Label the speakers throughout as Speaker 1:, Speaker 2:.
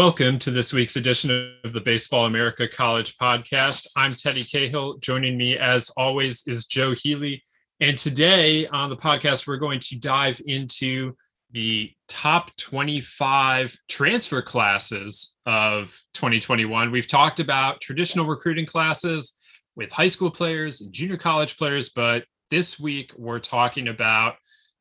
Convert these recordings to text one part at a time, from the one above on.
Speaker 1: Welcome to this week's edition of the Baseball America College Podcast. I'm Teddy Cahill. Joining me, as always, is Joe Healy. And today on the podcast, we're going to dive into the top 25 transfer classes of 2021. We've talked about traditional recruiting classes with high school players and junior college players, but this week we're talking about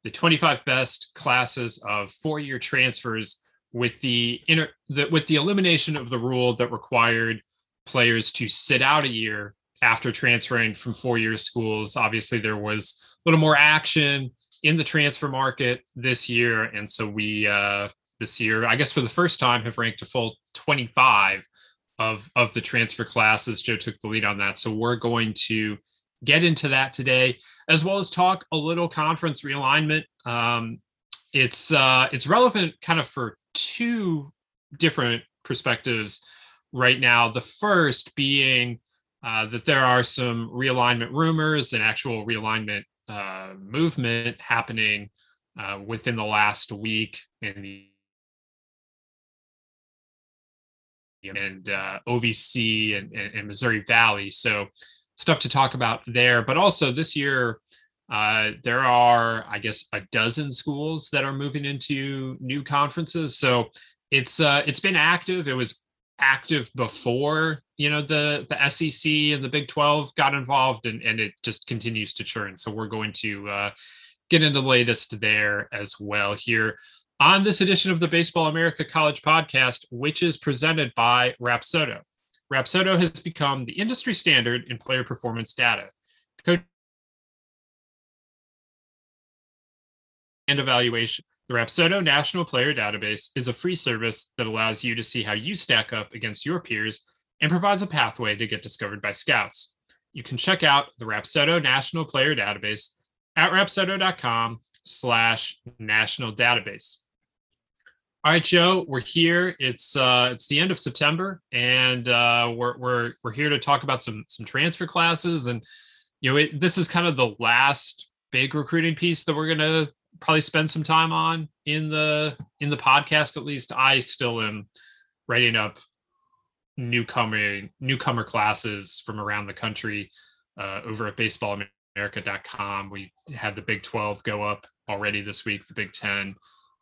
Speaker 1: the 25 best classes of four year transfers with the inter the, with the elimination of the rule that required players to sit out a year after transferring from four year schools. Obviously, there was a little more action in the transfer market this year, and so we uh, this year, I guess, for the first time, have ranked a full 25 of of the transfer classes. Joe took the lead on that, so we're going to get into that today, as well as talk a little conference realignment. Um, it's uh, it's relevant kind of for two different perspectives right now. The first being uh, that there are some realignment rumors and actual realignment uh, movement happening uh, within the last week in the and uh, OVC and, and, and, Missouri Valley. So stuff to talk about there. But also this year, uh, there are, I guess, a dozen schools that are moving into new conferences. So it's uh, it's been active. It was active before you know the the SEC and the Big Twelve got involved, and and it just continues to churn. So we're going to uh, get into the latest there as well here on this edition of the Baseball America College Podcast, which is presented by Rapsodo. Rapsodo has become the industry standard in player performance data. Coach and evaluation. The Rapsodo National Player Database is a free service that allows you to see how you stack up against your peers and provides a pathway to get discovered by scouts. You can check out the Rapsodo National Player Database at rapsodo.com slash national database. All right, Joe, we're here. It's uh, it's the end of September, and uh, we're we're we're here to talk about some some transfer classes, and you know it, this is kind of the last big recruiting piece that we're gonna probably spend some time on in the in the podcast. At least i still am writing up newcomer newcomer classes from around the country uh, over at baseballamerica.com we had the big 12 go up already this week the big 10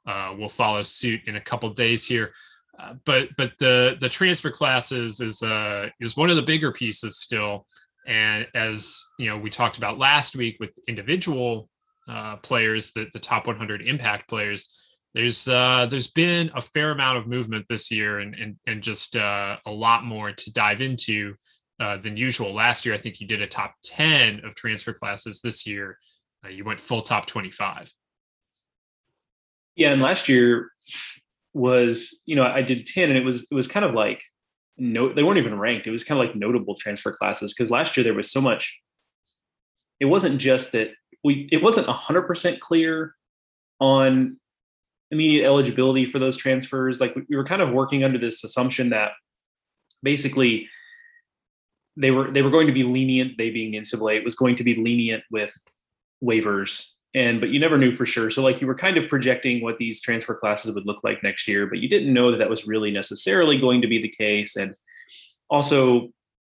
Speaker 1: uh, will follow suit in a couple days here. Uh, but but the the transfer classes is uh is one of the bigger pieces still. And as you know we talked about last week with individual uh, players, the, the top 100 impact players, there's uh, there's been a fair amount of movement this year, and and and just uh, a lot more to dive into uh, than usual. Last year, I think you did a top 10 of transfer classes. This year, uh, you went full top 25.
Speaker 2: Yeah, and last year was you know I did 10, and it was it was kind of like no, they weren't even ranked. It was kind of like notable transfer classes because last year there was so much. It wasn't just that we it wasn't 100% clear on immediate eligibility for those transfers. Like we were kind of working under this assumption that basically they were they were going to be lenient they being NCAA was going to be lenient with waivers. And but you never knew for sure. So like you were kind of projecting what these transfer classes would look like next year but you didn't know that that was really necessarily going to be the case. And also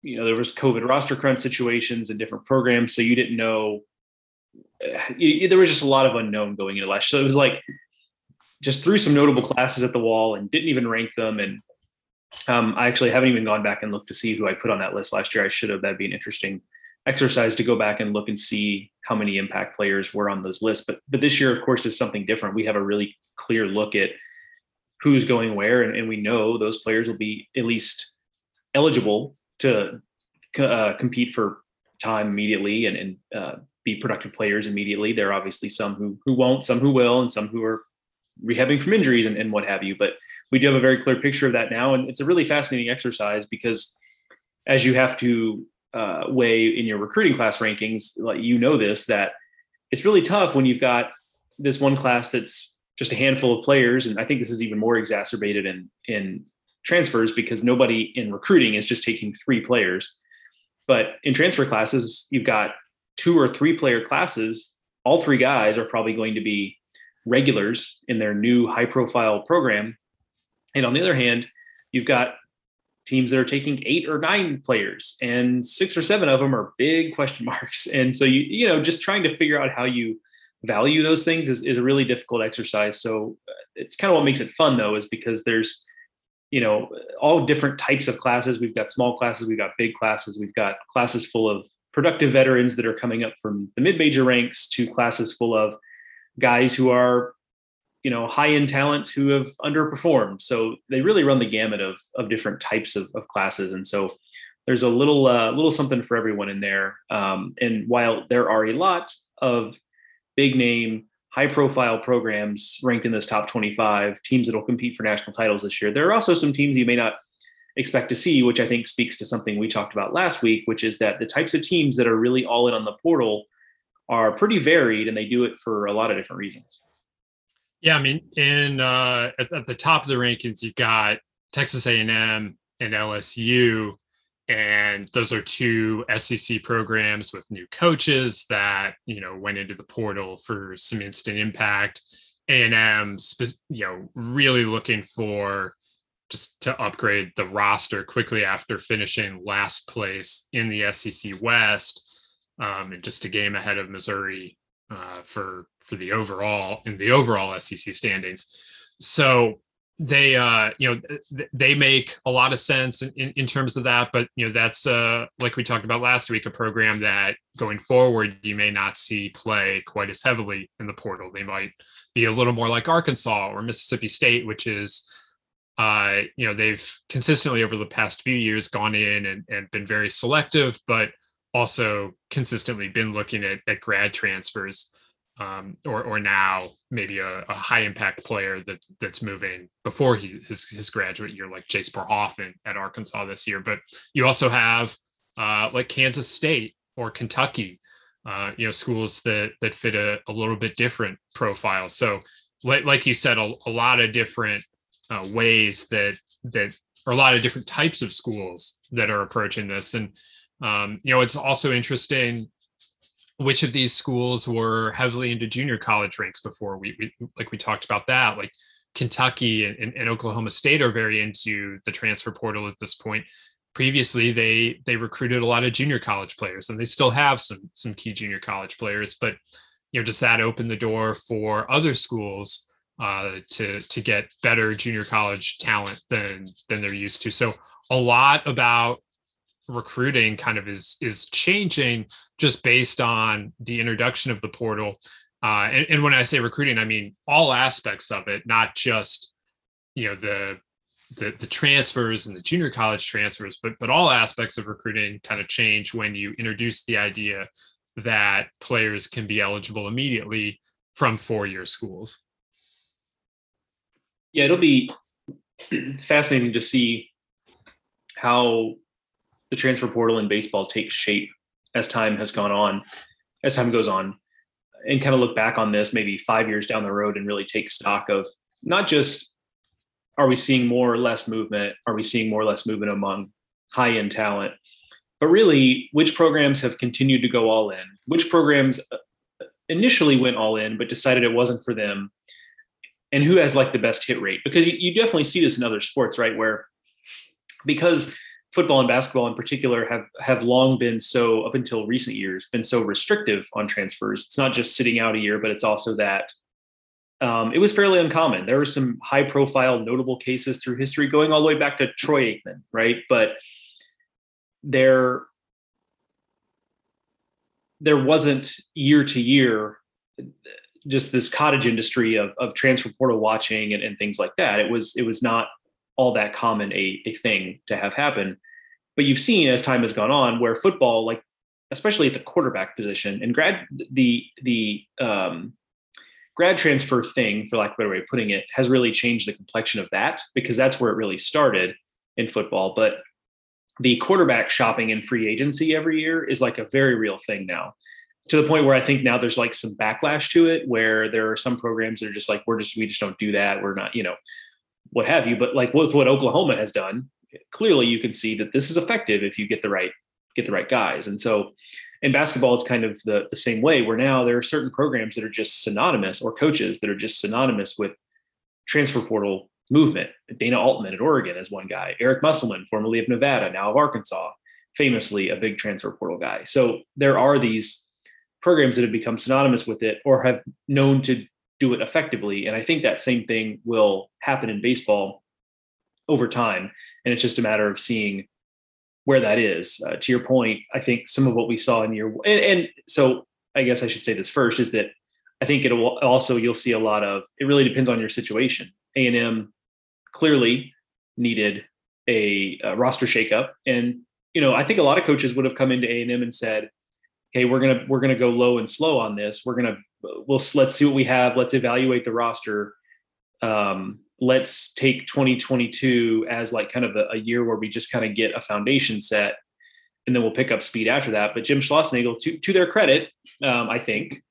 Speaker 2: you know there was covid roster crunch situations and different programs so you didn't know there was just a lot of unknown going into last. So it was like just threw some notable classes at the wall and didn't even rank them. And um, I actually haven't even gone back and looked to see who I put on that list last year. I should have. That'd be an interesting exercise to go back and look and see how many impact players were on those lists. But but this year, of course, is something different. We have a really clear look at who's going where, and, and we know those players will be at least eligible to uh, compete for time immediately and, and uh, be productive players immediately. There are obviously some who who won't, some who will, and some who are rehabbing from injuries and, and what have you. But we do have a very clear picture of that now, and it's a really fascinating exercise because as you have to uh, weigh in your recruiting class rankings, like you know this that it's really tough when you've got this one class that's just a handful of players, and I think this is even more exacerbated in in transfers because nobody in recruiting is just taking three players. But in transfer classes, you've got two or three player classes, all three guys are probably going to be regulars in their new high profile program. And on the other hand, you've got teams that are taking eight or nine players and six or seven of them are big question marks. And so you you know just trying to figure out how you value those things is, is a really difficult exercise. So uh, it's kind of what makes it fun though is because there's you know all different types of classes. We've got small classes we've got big classes we've got classes full of productive veterans that are coming up from the mid-major ranks to classes full of guys who are you know high end talents who have underperformed. So they really run the gamut of of different types of, of classes. And so there's a little uh, little something for everyone in there. Um, and while there are a lot of big name high profile programs ranked in this top 25 teams that will compete for national titles this year there are also some teams you may not expect to see which i think speaks to something we talked about last week which is that the types of teams that are really all in on the portal are pretty varied and they do it for a lot of different reasons
Speaker 1: yeah, I mean, in uh, at, at the top of the rankings, you've got Texas A&M and LSU, and those are two SEC programs with new coaches that you know went into the portal for some instant impact. A&M, you know, really looking for just to upgrade the roster quickly after finishing last place in the SEC West, um, and just a game ahead of Missouri uh, for for the overall in the overall SEC standings. So they uh you know they make a lot of sense in, in, in, terms of that but you know that's uh like we talked about last week a program that going forward you may not see play quite as heavily in the portal they might be a little more like arkansas or mississippi state which is uh you know they've consistently over the past few years gone in and, and been very selective but also consistently been looking at, at grad transfers um, or or now maybe a, a, high impact player that's that's moving before he his, his graduate year, like Jace Bohrofen at Arkansas this year. But you also have uh, like Kansas State or Kentucky, uh, you know, schools that that fit a, a little bit different profile. So, like, like you said, a, a lot of different uh, ways that that are a lot of different types of schools that are approaching this, and um, you know, it's also interesting which of these schools were heavily into junior college ranks before. We, we like we talked about that like kentucky and, and, oklahoma state are very into the transfer portal at this point. Previously they they recruited a lot of junior college players and they still have some some key junior college players but you know does that open the door for other schools uh, to to get better junior college talent than than they're used to so a lot about recruiting kind of is is changing just based on the introduction of the portal. Uh, and, and when I say recruiting, I mean all aspects of it, not just you know the the, the transfers and the junior college transfers, but but all aspects of recruiting kind of change when you introduce the idea that players can be eligible immediately from four-year schools.
Speaker 2: Yeah, it'll be fascinating to see how the transfer portal in baseball takes shape as time has gone on, as time goes on, and kind of look back on this maybe five years down the road and really take stock of not just are we seeing more or less movement? Are we seeing more or less movement among high end talent? But really, which programs have continued to go all in? Which programs uh, initially went all in but decided it wasn't for them? And who has like the best hit rate? Because you, you definitely see this in other sports, right? Where because football and basketball in particular have have long been so up until recent years been so restrictive on transfers it's not just sitting out a year but it's also that um, it was fairly uncommon there were some high profile notable cases through history going all the way back to troy aikman right but there there wasn't year to year just this cottage industry of, of transfer portal watching and, and things like that it was it was not all that common a, a thing to have happen. But you've seen as time has gone on where football, like especially at the quarterback position and grad the the um, grad transfer thing, for lack of a better way of putting it, has really changed the complexion of that because that's where it really started in football. But the quarterback shopping in free agency every year is like a very real thing now to the point where I think now there's like some backlash to it where there are some programs that are just like, we're just, we just don't do that. We're not, you know, what have you. But like with what Oklahoma has done, clearly you can see that this is effective if you get the right get the right guys. And so in basketball, it's kind of the, the same way where now there are certain programs that are just synonymous or coaches that are just synonymous with transfer portal movement. Dana Altman at Oregon is one guy. Eric Musselman, formerly of Nevada, now of Arkansas, famously a big transfer portal guy. So there are these programs that have become synonymous with it or have known to do it effectively. And I think that same thing will happen in baseball over time. And it's just a matter of seeing where that is. Uh, to your point, I think some of what we saw in year and, and so I guess I should say this first is that I think it will also you'll see a lot of it really depends on your situation. A and M clearly needed a, a roster shakeup, and you know I think a lot of coaches would have come into A and M and said, "Hey, we're gonna we're gonna go low and slow on this. We're gonna we'll let's see what we have. Let's evaluate the roster. Um, let's take 2022 as like kind of a, a year where we just kind of get a foundation set." And then we'll pick up speed after that. But Jim Schlossnagle, to, to their credit, um, I think,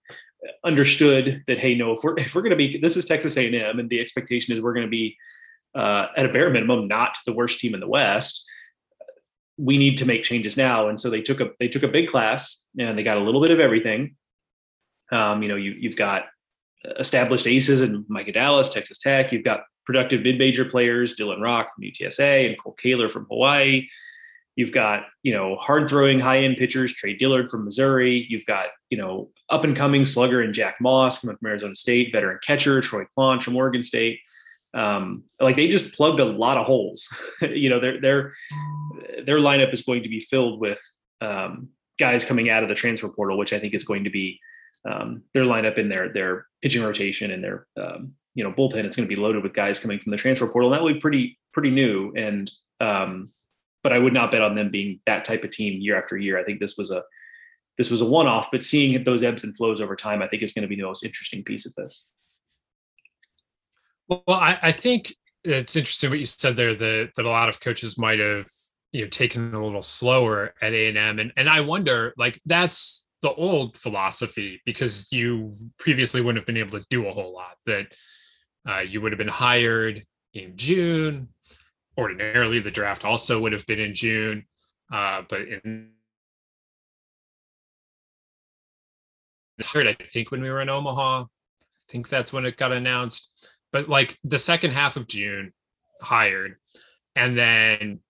Speaker 2: understood that hey no if we're if we're to be this is texas a&m and the expectation is we're to be uh, at a bare minimum not the worst team in the west we need to make changes now and so they took a they took a big class and they got a little bit of everything um, you know you, you've got established aces and micah dallas texas tech you've got productive mid-major players dylan rock from utsa and kole kaler from hawaii You've got, you know, hard throwing high end pitchers, Trey Dillard from Missouri. You've got, you know, up and coming slugger and Jack Moss from Arizona State, veteran catcher, Troy Claunch from Oregon State. Um, like they just plugged a lot of holes. you know, their their their lineup is going to be filled with um, guys coming out of the transfer portal, which I think is going to be um, their lineup in their their pitching rotation and their um, you know bullpen. It's going to be loaded with guys coming from the transfer portal. And that will be pretty pretty new. And um, but I would not bet on them being that type of team year after year. I think this was a this was a one off, but seeing those ebbs and flows over time, I think is going to be the most interesting piece of this.
Speaker 1: Well, I, I think it's interesting what you said there that that a lot of coaches might have you know taken a little slower at A and M, and and I wonder like that's the old philosophy because you previously wouldn't have been able to do a whole lot that uh, you would have been hired in June ordinarily the draft also would have been in June, uh, but in third, I think when we were in Omaha, I think that's when it got announced. But like the second half of June, hired, and then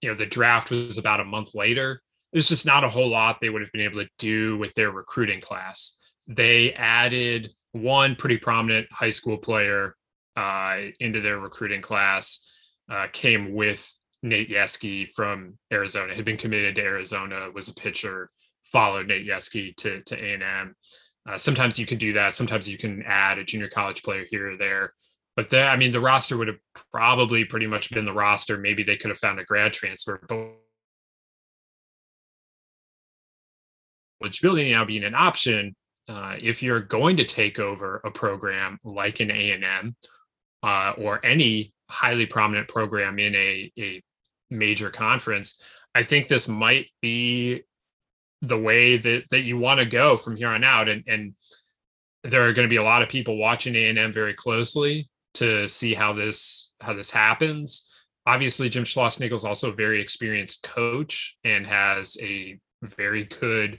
Speaker 1: you know the draft was about a month later. There's just not a whole lot they would have been able to do with their recruiting class. They added one pretty prominent high school player uh, into their recruiting class uh, came with Nate Yeskie from Arizona, had been committed to Arizona, was a pitcher, followed Nate Yeskie to, to A&M. Uh, sometimes you can do that. Sometimes you can add a junior college player here or there. But the, I mean, the roster would have probably pretty much been the roster. Maybe they could have found a grad transfer. But eligibility now being an option, uh, if you're going to take over a program like an A&M uh, or any highly prominent program in a, a major conference, I think this might be the way that that you want to go from here on out. And and there are going to be a lot of people watching A&M very closely to see how this how this happens. Obviously, Jim Schlossnagle is also a very experienced coach and has a very good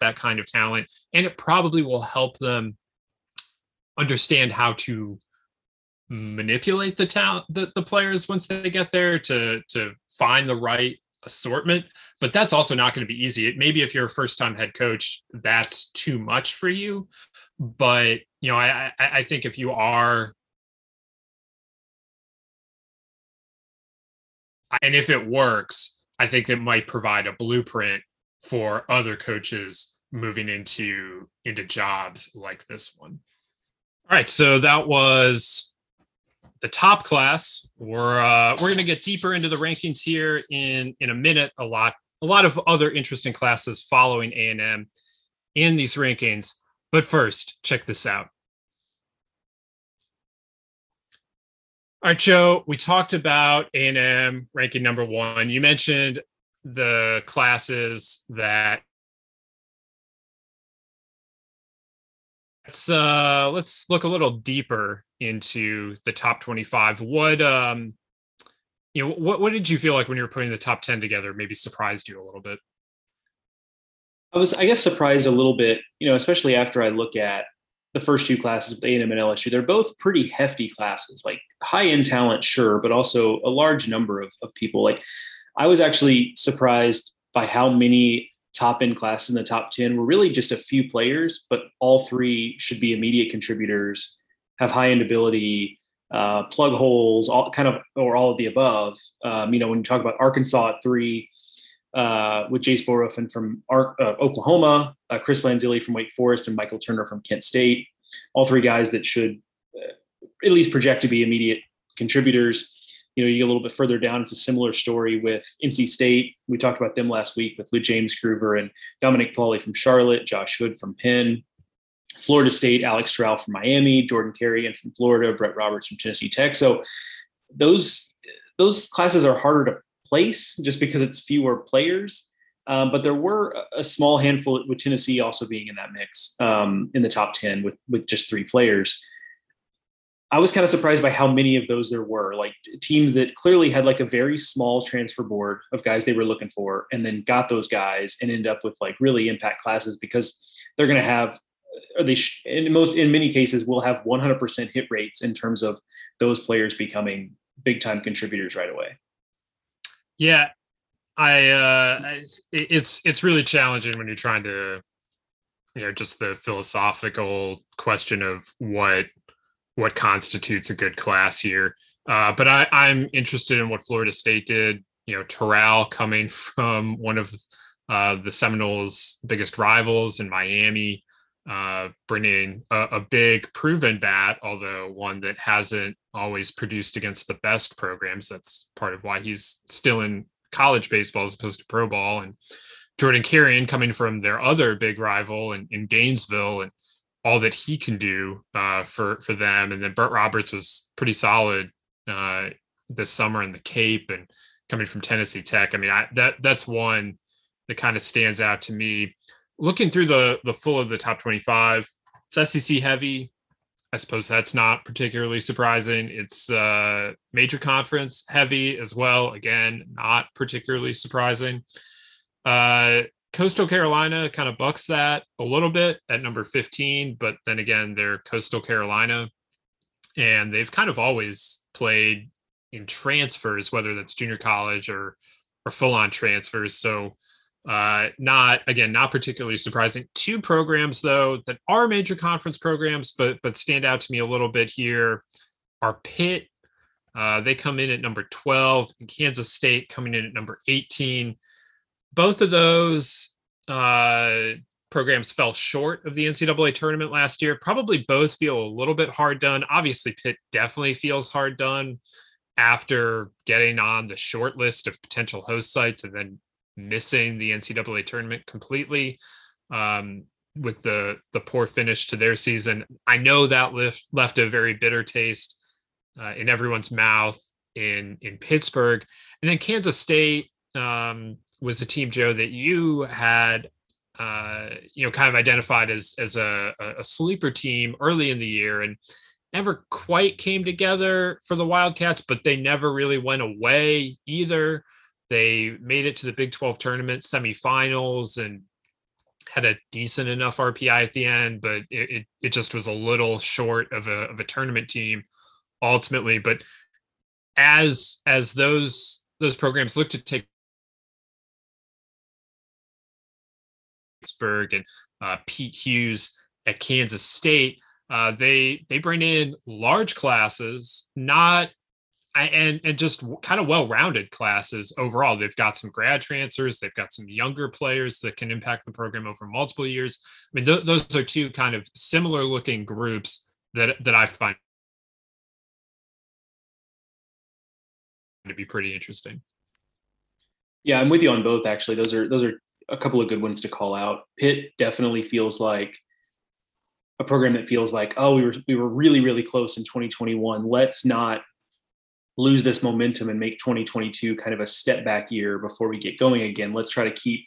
Speaker 1: that kind of talent and it probably will help them understand how to manipulate the talent the, the players once they get there to to find the right assortment but that's also not going to be easy. Maybe if you're a first time head coach that's too much for you. But you know i i think if you are and if it works i think it might provide a blueprint for other coaches moving into into jobs like this one. All right, so that was the top class. We're uh, we're going to get deeper into the rankings here in in a minute. A lot a lot of other interesting classes following A and M in these rankings. But first, check this out. All right, Joe. We talked about A and M ranking number one. You mentioned the classes that let's uh let's look a little deeper into the top 25 what um you know what what did you feel like when you were putting the top 10 together maybe surprised you a little bit
Speaker 2: i was i guess surprised a little bit you know especially after i look at the first two classes with A&M and LSU. They're both pretty hefty classes, like high end talent, sure, but also a large number of, of people. Like I was actually surprised by how many top end classes in the top 10 were really just a few players, but all three should be immediate contributors, have high end ability, uh, plug holes, all kind of, or all of the above. Um, you know, when you talk about Arkansas at three, uh, with Jace Bohrofen from uh, Oklahoma, uh, Chris Lanzilli from Wake Forest, and Michael Turner from Kent State. All three guys that should uh, at least project to be immediate contributors. You know, you get a little bit further down, it's a similar story with NC State. We talked about them last week with LuJames Groover and Dominic Pauley from Charlotte, Josh Hood from Penn. Florida State, Alex Toral from Miami, Jordan Carrion from Florida, Brett Roberts from Tennessee Tech. So those those classes are harder to place just because it's fewer players. Um, but there were a small handful with Tennessee also being in that mix um, in the top 10 with, with just three players. I was kind of surprised by how many of those there were, like teams that clearly had like a very small transfer board of guys they were looking for, and then got those guys and end up with like really impact classes because they're going to have, or they sh- in most in many cases will have 100% hit rates in terms of those players becoming big time contributors right away.
Speaker 1: Yeah, I uh, it's it's really challenging when you're trying to, you know, just the philosophical question of what what constitutes a good class here. Uh, but I, I'm interested in what Florida State did. You know, Toral coming from one of uh, the Seminoles' biggest rivals in Miami, uh, bringing a, a, big proven bat, although one that hasn't always produced against the best programs. That's part of why he's still in college baseball as opposed to pro ball. And Jordan Carrion coming from their other big rival in, in Gainesville and all that he can do uh, for for them. And then Burt Roberts was pretty solid uh, this summer in the Cape and coming from Tennessee Tech. I mean, I, that that's one that kind of stands out to me looking through the the full of the top 25 it's sec heavy. I suppose that's not particularly surprising. It's uh major conference heavy as well. Again not particularly surprising. Uh coastal carolina kind of bucks that a little bit at number 15 but then again they're coastal carolina. And they've kind of always played in transfers whether that's junior college or or full on transfers. So uh, not again, not particularly surprising. Two programs though that are major conference programs, but but stand out to me a little bit here are Pitt. Uh, they come in at number 12, and Kansas State coming in at number 18. Both of those uh, programs fell short of the NCAA tournament last year. Probably both feel a little bit hard done. Obviously, Pitt definitely feels hard done after getting on the short list of potential host sites and then missing the NCAA tournament completely um, with the the poor finish to their season. I know that left left a very bitter taste uh, in everyone's mouth in in Pittsburgh, and then Kansas State um, was a team, Joe, that you had. Uh, you know, kind of identified as as a, a sleeper team early in the year, and never quite came together for the Wildcats, but they never really went away either. They made it to the Big 12 tournament semifinals and had a decent enough RPI at the end, but it, it, it just was a little short of a, of a tournament team ultimately. But as as those those programs look to take Pittsburgh and uh, Pete Hughes at Kansas State, uh, they they bring in large classes, not and and just kind of well-rounded classes overall. They've got some grad transfers, they've got some younger players that can impact the program over multiple years. I mean, th- those are two kind of similar-looking groups that that I find to be pretty interesting.
Speaker 2: Yeah, I'm with you on both. Actually, those are those are a couple of good ones to call out. Pitt definitely feels like a program that feels like, oh, we were we were really really close in 2021. Let's not lose this momentum and make 2022 kind of a step back year before we get going again. Let's try to keep,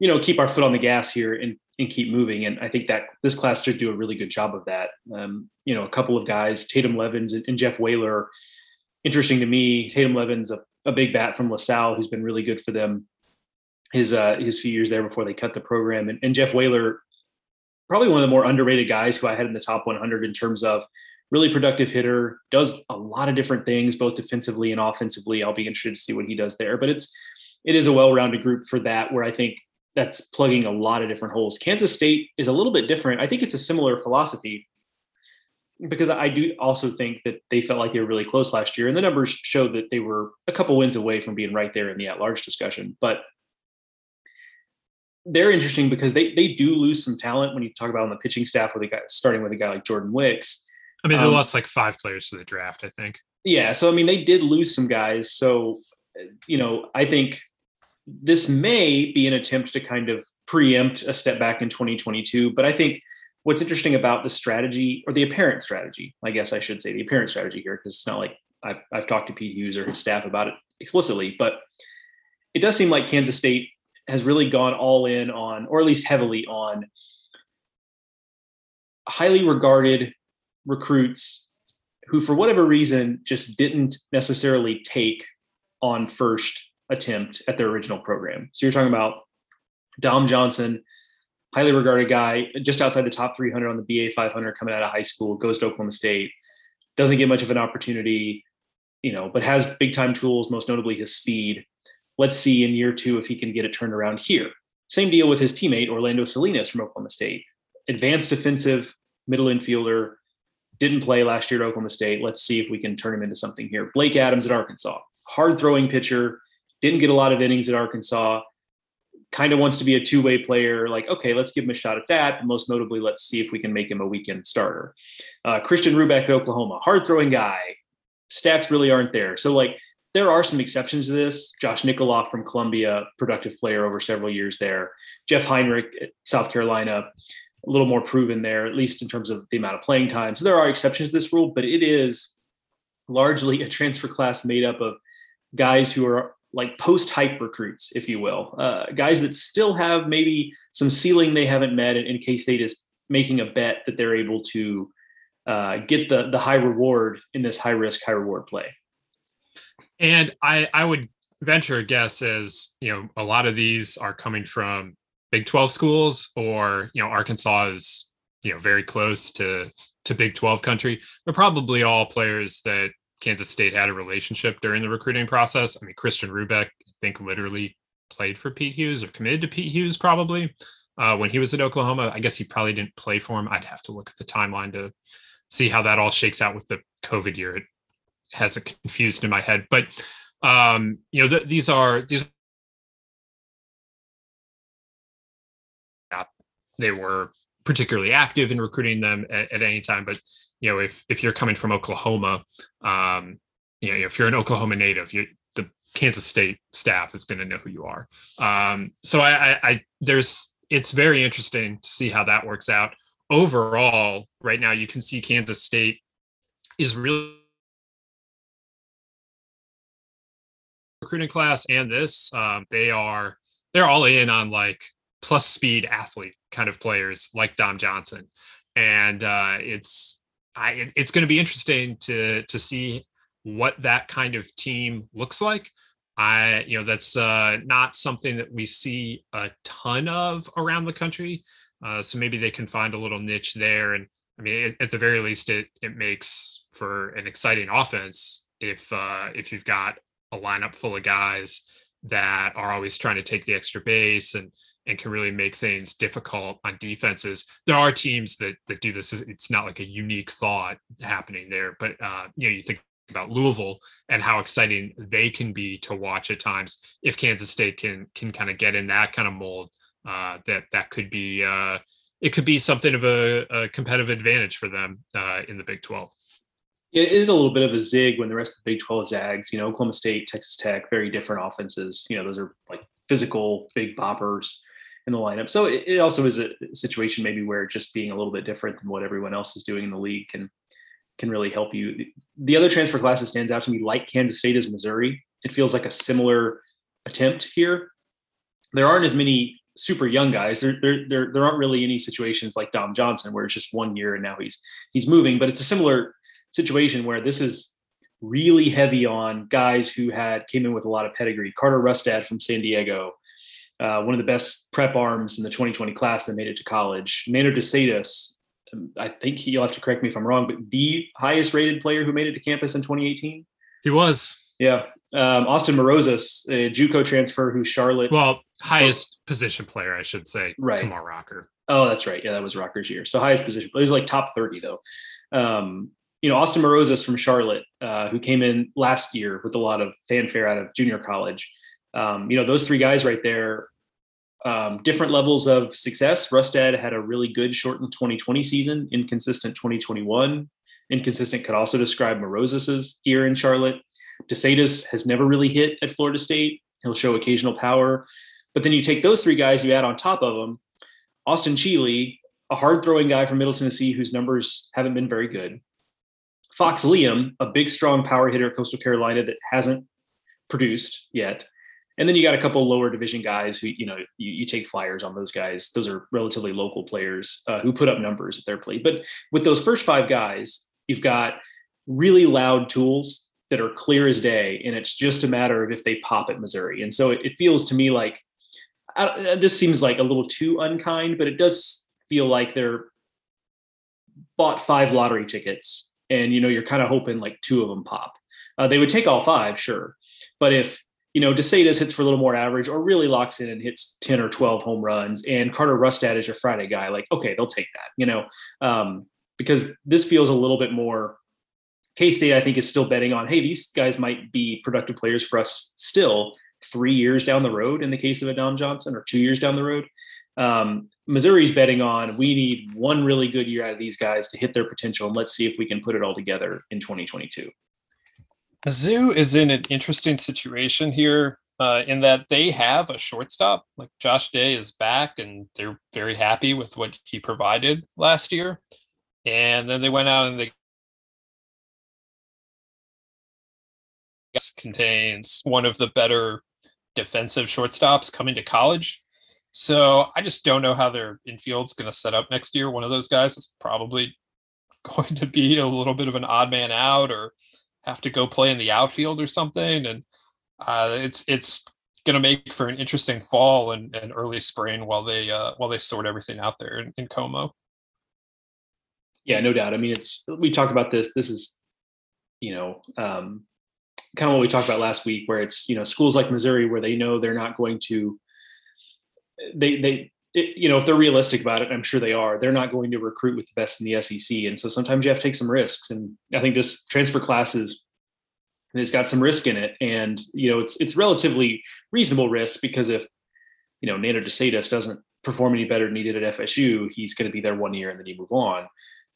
Speaker 2: you know, keep our foot on the gas here and, and keep moving. And I think that this class should do a really good job of that. Um, you know, a couple of guys, Tatem Levins and, and Jeff Wehler, interesting to me. Tatem Levins, a, a big bat from LaSalle, who's been really good for them his uh, his few years there before they cut the program. And, and Jeff Wehler, probably one of the more underrated guys who I had in the top 100 in terms of really productive hitter, does a lot of different things, both defensively and offensively. I'll be interested to see what he does there. But it's it is a well-rounded group for that, where I think that's plugging a lot of different holes. Kansas State is a little bit different. I think it's a similar philosophy because I do also think that they felt like they were really close last year, and the numbers show that they were a couple wins away from being right there in the at-large discussion. But they're interesting because they they do lose some talent when you talk about on the pitching staff, where they got starting with a guy like Jordan Wicks.
Speaker 1: I mean, they um, lost like five players to the draft, I think.
Speaker 2: Yeah, so I mean, they did lose some guys. So, you know, I think this may be an attempt to kind of preempt a step back in 2022. But I think what's interesting about the strategy or the apparent strategy, I guess I should say the apparent strategy here, because it's not like I've, I've talked to Pete Hughes or his staff about it explicitly, but it does seem like Kansas State has really gone all in on, or at least heavily on, highly regarded recruits who, for whatever reason, just didn't necessarily take on first attempt at their original program. So you're talking about Dom Johnson, highly regarded guy, just outside the top 300 on the BA 500 coming out of high school, goes to Oklahoma State, doesn't get much of an opportunity, you know, but has big time tools, most notably his speed. Let's see in year two if he can get it turned around here. Same deal with his teammate, Orlando Salinas from Oklahoma State. Advanced defensive middle infielder, didn't play last year at Oklahoma State. Let's see if we can turn him into something here. Blake Adams at Arkansas, hard throwing pitcher, didn't get a lot of innings at Arkansas, kind of wants to be a two way player. Like, okay, let's give him a shot at that. But most notably, let's see if we can make him a weekend starter. Uh, Christian Ruebeck at Oklahoma, hard throwing guy. Stats really aren't there. So, like, there are some exceptions to this. Josh Nicoloff from Columbia, productive player over several years there. Jeff Heinrich at South Carolina, a little more proven there, at least in terms of the amount of playing time. So there are exceptions to this rule, but it is largely a transfer class made up of guys who are like post hype recruits, if you will, uh, guys that still have maybe some ceiling they haven't met in, in K State is making a bet that they're able to uh, get the the high reward in this high risk, high reward play.
Speaker 1: And I I would venture a guess as you know a lot of these are coming from Big Twelve schools, or you know Arkansas is you know very close to to Big Twelve country. They're probably all players that Kansas State had a relationship during the recruiting process. I mean, Christian Ruebeck, I think, literally played for Pete Hughes or committed to Pete Hughes probably uh, when he was at Oklahoma. I guess he probably didn't play for him. I'd have to look at the timeline to see how that all shakes out with the COVID year. It has it confused in my head, but um, you know, th- these are these. They were particularly active in recruiting them at, at any time, but you know, if if you're coming from Oklahoma, um, you know, if you're an Oklahoma native, you the Kansas State staff is going to know who you are. Um, so I, I, I there's it's very interesting to see how that works out. Overall, right now you can see Kansas State is really recruiting class and this um, they are they're all in on like plus speed athlete kind of players like Dom Johnson and uh, it's I, it's going to be interesting to to see what that kind of team looks like. I, you know, that's uh, not something that we see a ton of around the country. Uh, so maybe they can find a little niche there. And I mean, at, at the very least, it it makes for an exciting offense if uh, if you've got a lineup full of guys that are always trying to take the extra base and and can really make things difficult on defenses. There are teams that that do this. It's not like a unique thought happening there, but uh, you know, you think about Louisville and how exciting they can be to watch at times. If Kansas State can can kind of get in that kind of mold, uh, that that could be uh, it could be something of a, a competitive advantage for them uh, in the Big Twelve.
Speaker 2: It is a little bit of a zig when the rest of the Big 12 zags. You know, Oklahoma State, Texas Tech, very different offenses. You know, those are like physical, big boppers in the lineup. So it, it, also is a situation maybe where just being a little bit different than what everyone else is doing in the league can can really help you. The other transfer class that stands out to me, like Kansas State, is Missouri. It feels like a similar attempt here. There aren't as many super young guys. There, there, there, there aren't really any situations like Dom Johnson where it's just one year and now he's he's moving. But it's a similar situation where this is really heavy on guys who had came in with a lot of pedigree. Carter Rustad from San Diego, uh, one of the best prep arms in the 2020 class that made it to college. Nander De Sedas, um, I think he, you'll have to correct me if I'm wrong, but the highest rated player who made it to campus in 2018.
Speaker 3: He was.
Speaker 2: Yeah. Um, Austin Marozas, a JUCO transfer who Charlotte.
Speaker 3: Well, highest position player, I should say.
Speaker 2: Right.
Speaker 3: Kumar Rocker.
Speaker 2: Oh, that's right. Yeah, that was Rocker's year. So highest position. He was like top 30 though. Um, you know, Austin Marozas from Charlotte, uh, who came in last year with a lot of fanfare out of junior college. Um, you know, those three guys right there, um, different levels of success. Rustad had a really good shortened 2020 season, inconsistent 2021. Inconsistent could also describe Marozas's year in Charlotte. De Sedas has never really hit at Florida State. He'll show occasional power. But then you take those three guys, you add on top of them Austin Cheely, a hard throwing guy from Middle Tennessee whose numbers haven't been very good. Fox Liam, a big, strong power hitter at Coastal Carolina that hasn't produced yet. And then you got a couple lower division guys who, you know, you, you take flyers on those guys. Those are relatively local players uh, who put up numbers at their plate. But with those first five guys, you've got really loud tools that are clear as day. And it's just a matter of if they pop at Missouri. And so it, it feels to me like this seems like a little too unkind, but it does feel like they're bought five lottery tickets and you know you're kind of hoping like two of them pop. Uh, they would take all five, sure, but if you know De Sedas hits for a little more average or really locks in and hits 10 or 12 home runs and Carter Rustad is your Friday guy, like okay, they'll take that, you know, um, because this feels a little bit more. K State, I think, is still betting on, hey, these guys might be productive players for us still three years down the road in the case of Adam Johnson, or two years down the road. Um, Missouri's betting on we need one really good year out of these guys to hit their potential, and let's see if we can put it all together in 2022.
Speaker 1: Mizzou is in an interesting situation here uh, in that they have a shortstop. Like Josh Day is back, and they're very happy with what he provided last year. And then they went out and they contains one of the better defensive shortstops coming to college. So I just don't know how their infield's going to set up next year. One of those guys is probably going to be a little bit of an odd man out or have to go play in the outfield or something. And uh, it's it's going to make for an interesting fall and, and early spring while they uh, while they sort everything out there in, in Como.
Speaker 2: Yeah, no doubt. I mean, it's we talked about this. This is, you know, um, kind of what we talked about last week, where it's you know schools like Missouri where they know they're not going to they they it, you know if they're realistic about it, I'm sure they are. They're not going to recruit with the best in the SEC, and so sometimes you have to take some risks. And I think this transfer class is it's got some risk in it, and you know it's it's relatively reasonable risk because if you know Nander De Sedas doesn't perform any better than he did at FSU, he's going to be there one year and then you move on.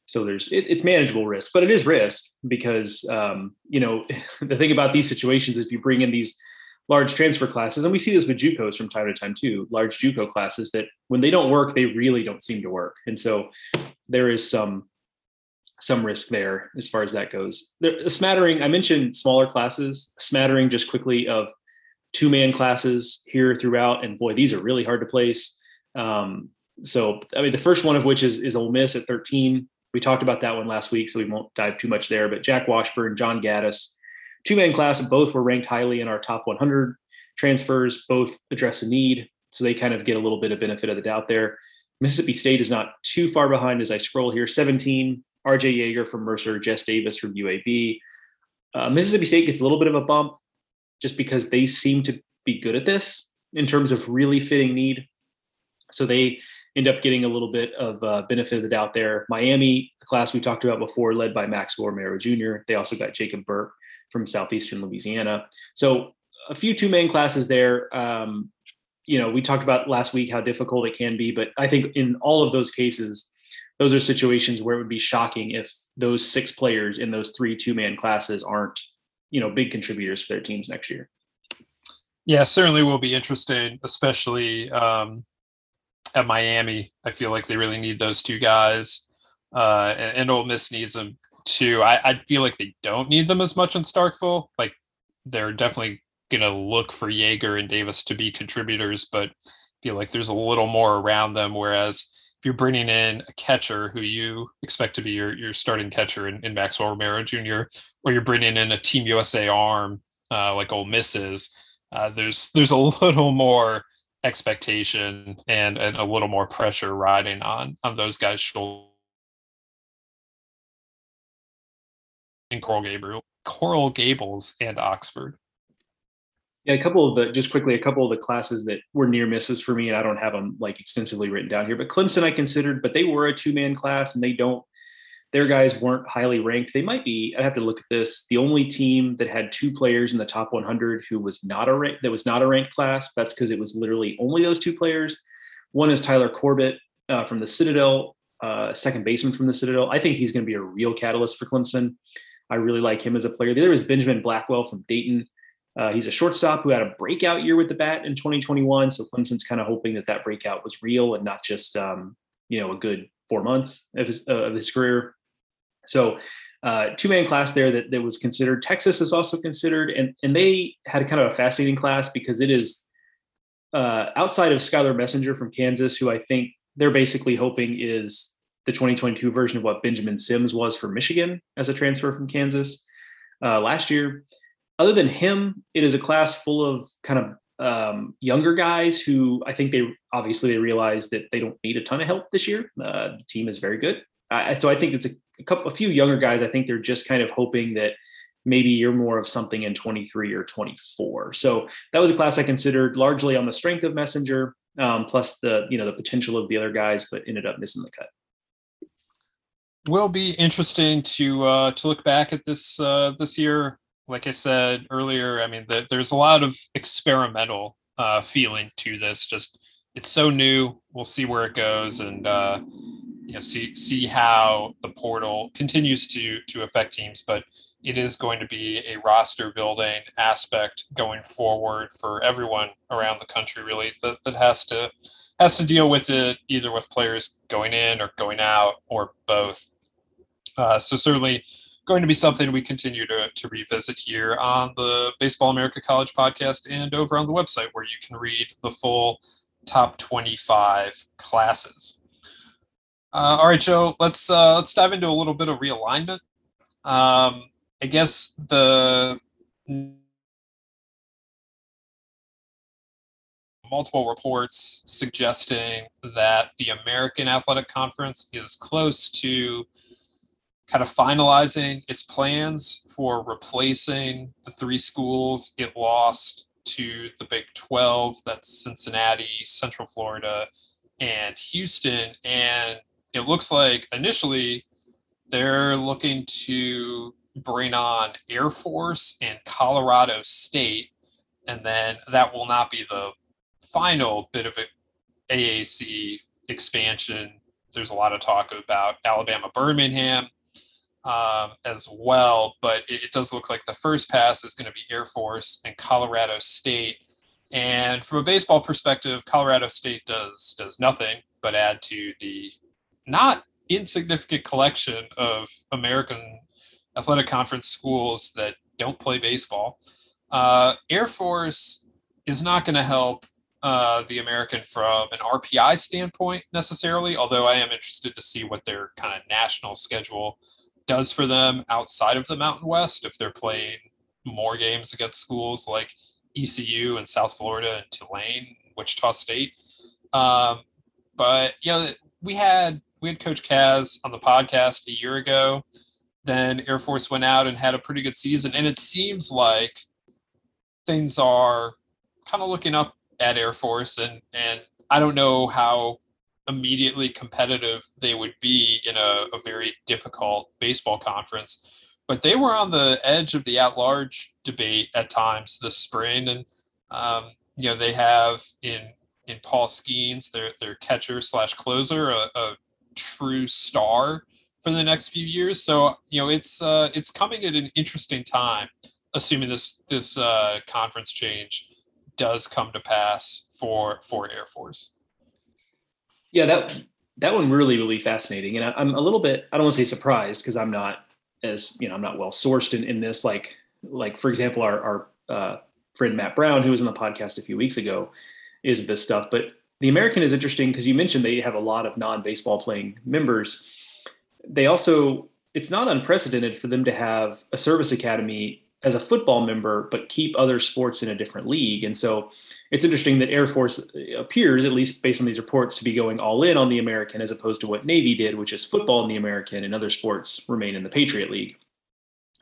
Speaker 2: So there's it, it's manageable risk, but it is risk because um, you know the thing about these situations, if you bring in these large transfer classes, and we see this with JUCOs from time to time too, large JUCO classes that when they don't work, they really don't seem to work, and so there is some some risk there as far as that goes. There, a smattering, I mentioned smaller classes, smattering just quickly of two man classes here throughout, and boy, these are really hard to place. Um, so I mean, the first one of which is is Ole Miss at 13 we talked about that one last week, so we won't dive too much there. But Jack Washburn, John Gaddis, two man class, both were ranked highly in our top 100 transfers, both address a need. So they kind of get a little bit of benefit of the doubt there. Mississippi State is not too far behind as I scroll here 17, RJ Yeager from Mercer, Jess Davis from UAB. Uh, Mississippi State gets a little bit of a bump just because they seem to be good at this in terms of really fitting need. So they end up getting a little bit of uh, benefit of the doubt there. Miami, class we talked about before, led by Max Romero Jr. They also got Jacob Burke from Southeastern Louisiana. So a few two man classes there. Um, you know, we talked about last week how difficult it can be, but I think in all of those cases, those are situations where it would be shocking if those six players in those three two man classes aren't, you know, big contributors for their teams next year.
Speaker 1: Yeah, certainly will be interesting, especially um, at Miami. I feel like they really need those two guys, uh, and, and Ole Miss needs them too. I, I feel like they don't need them as much in Starkville. Like they're definitely gonna look for Yeager and Davis to be contributors, but feel like there's a little more around them. Whereas if you're bringing in a catcher who you expect to be your, your starting catcher in, in Maxwell Romero Jr., or you're bringing in a Team USA arm uh, like Ole Miss is, uh, there's there's a little more expectation and, and a little more pressure riding on on those guys' shoulders. In Coral Gabriel, Coral Gables, and Oxford.
Speaker 2: Yeah, a couple of the just quickly, a couple of the classes that were near misses for me, and I don't have them like extensively written down here. But Clemson, I considered, but they were a two man class, and they don't. Their guys weren't highly ranked. They might be. I have to look at this. The only team that had two players in the top 100 who was not a rank that was not a ranked class. That's because it was literally only those two players. One is Tyler Corbitt uh, from the Citadel, uh, second baseman from the Citadel. I think he's going to be a real catalyst for Clemson. I really like him as a player. The other is Benjamin Blackwell from Dayton. Uh, he's a shortstop who had a breakout year with the bat in 2021. So Clemson's kind of hoping that that breakout was real and not just um, you know a good four months of his, uh, of his career. So uh, two man class there that, that was considered. Texas is also considered, and and they had kind of a fascinating class because it is uh, outside of Skyler Messinger from Kansas, who I think they're basically hoping is the 2022 version of what Benjamin Sims was for Michigan as a transfer from Kansas uh, last year other than him, it is a class full of kind of um, younger guys who I think they obviously they realize that they don't need a ton of help this year. Uh, the team is very good, uh, so I think it's a, a, couple, a few younger guys. I think they're just kind of hoping that maybe you're more of something in 23 or 24. So that was a class I considered largely on the strength of Messinger, um, plus the you know the potential of the other guys, but ended up missing the cut.
Speaker 1: Will be interesting to uh, to look back at this uh, this year like I said earlier, I mean, the, there's a lot of experimental uh, feeling to this. Just it's so new. We'll see where it goes, and uh, you know, see see how the portal continues to to affect teams. But it is going to be a roster building aspect going forward for everyone around the country. Really, that that has to has to deal with it either with players going in or going out or both. Uh, so certainly going to be something we continue to, to revisit here on the Baseball America College podcast and over on the website where you can read the full top 25 classes. Uh, all right, Joe, let's uh, let's dive into a little bit of realignment. Um, I guess the multiple reports suggesting that the American Athletic Conference is close to kind of finalizing its plans for replacing the three schools it lost to the Big 12. That's Cincinnati, Central Florida, and Houston. And it looks like initially they're looking to bring on Air Force and Colorado State. And then that will not be the final bit of AAC expansion. There's a lot of talk about Alabama Birmingham um, as well. But it, it, does look like the first pass is going to be Air Force and Colorado State. And from a baseball perspective, Colorado State does does nothing but add to the not insignificant collection of American Athletic Conference schools that don't play baseball. Uh, Air Force is not going to help uh, the American from an RPI standpoint necessarily, although I am interested to see what their kind of national schedule does for them outside of the Mountain West if they're playing more games against schools like ECU and South Florida and Tulane, Wichita State. Um, but you know, we had we had Coach Kaz on the podcast a year ago. Then Air Force went out and had a pretty good season, and it seems like things are kind of looking up at Air Force, and and I don't know how immediately competitive they would be in a, a very difficult baseball conference. But they were on the edge of the at-large debate at times this spring, and um, you know they have in in Paul Skenes, their their catcher slash closer, a, a, true star for the next few years. So you know it's uh, it's coming at an interesting time, assuming this this uh, conference change does come to pass for for Air Force.
Speaker 2: Yeah, that that one really really fascinating, and I, am a little bit I don't want to say surprised because I'm not as you know I'm not well sourced in, in this. Like like for example, our our uh, friend Matt Brown, who was on the podcast a few weeks ago, is this stuff. But the American is interesting because you mentioned they have a lot of non baseball playing members. They also it's not unprecedented for them to have a service academy as a football member, but keep other sports in a different league. And so it's interesting that Air Force appears, at least based on these reports, to be going all in on the American as opposed to what Navy did, which is football in the American and other sports remain in the Patriot League.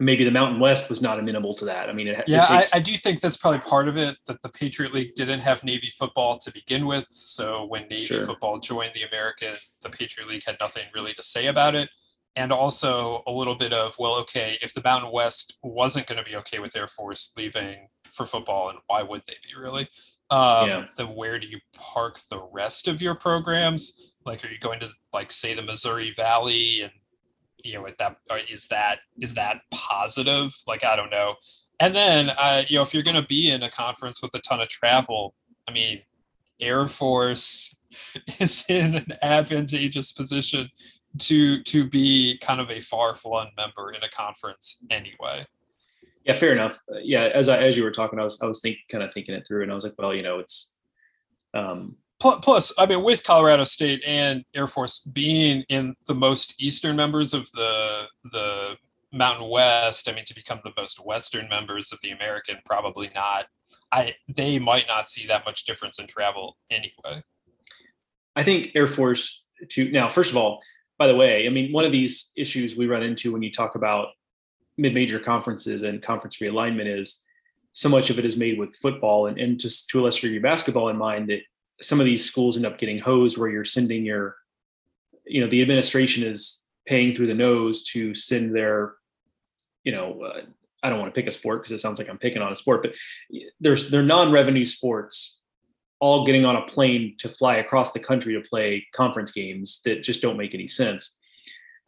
Speaker 2: Maybe the Mountain West was not amenable to that. I mean, it,
Speaker 1: yeah,
Speaker 2: it takes,
Speaker 1: I, I do think that's probably part of it that the Patriot League didn't have Navy football to begin with. So when Navy
Speaker 2: Sure.
Speaker 1: football joined the American, the Patriot League had nothing really to say about it. And also a little bit of, well, okay, if the Mountain West wasn't going to be okay with Air Force leaving for football, and why would they be really? Um,
Speaker 2: Yeah.
Speaker 1: Then where do you park the rest of your programs? Like, are you going to like say the Missouri Valley and you know, at that is that is that positive? Like, I don't know. And then, uh, you know, if you're going to be in a conference with a ton of travel, I mean, Air Force is in an advantageous position to to be kind of a far flung member in a conference anyway.
Speaker 2: Yeah, fair enough. Uh, yeah, as I as you were talking, I was I was think kind of thinking it through, and I was like, well, you know, it's um,
Speaker 1: Plus, I mean, with Colorado State and Air Force being in the most eastern members of the the Mountain West, I mean, to become the most western members of the American, probably not. I they might not see that much difference in travel anyway.
Speaker 2: I think Air Force to now, first of all, by the way, I mean, one of these issues we run into when you talk about mid-major conferences and conference realignment is so much of it is made with football and, and just to a lesser degree basketball in mind that some of these schools end up getting hosed where you're sending your, you know, the administration is paying through the nose to send their, you know, uh, I don't want to pick a sport because it sounds like I'm picking on a sport, but there's they're non-revenue sports all getting on a plane to fly across the country to play conference games that just don't make any sense.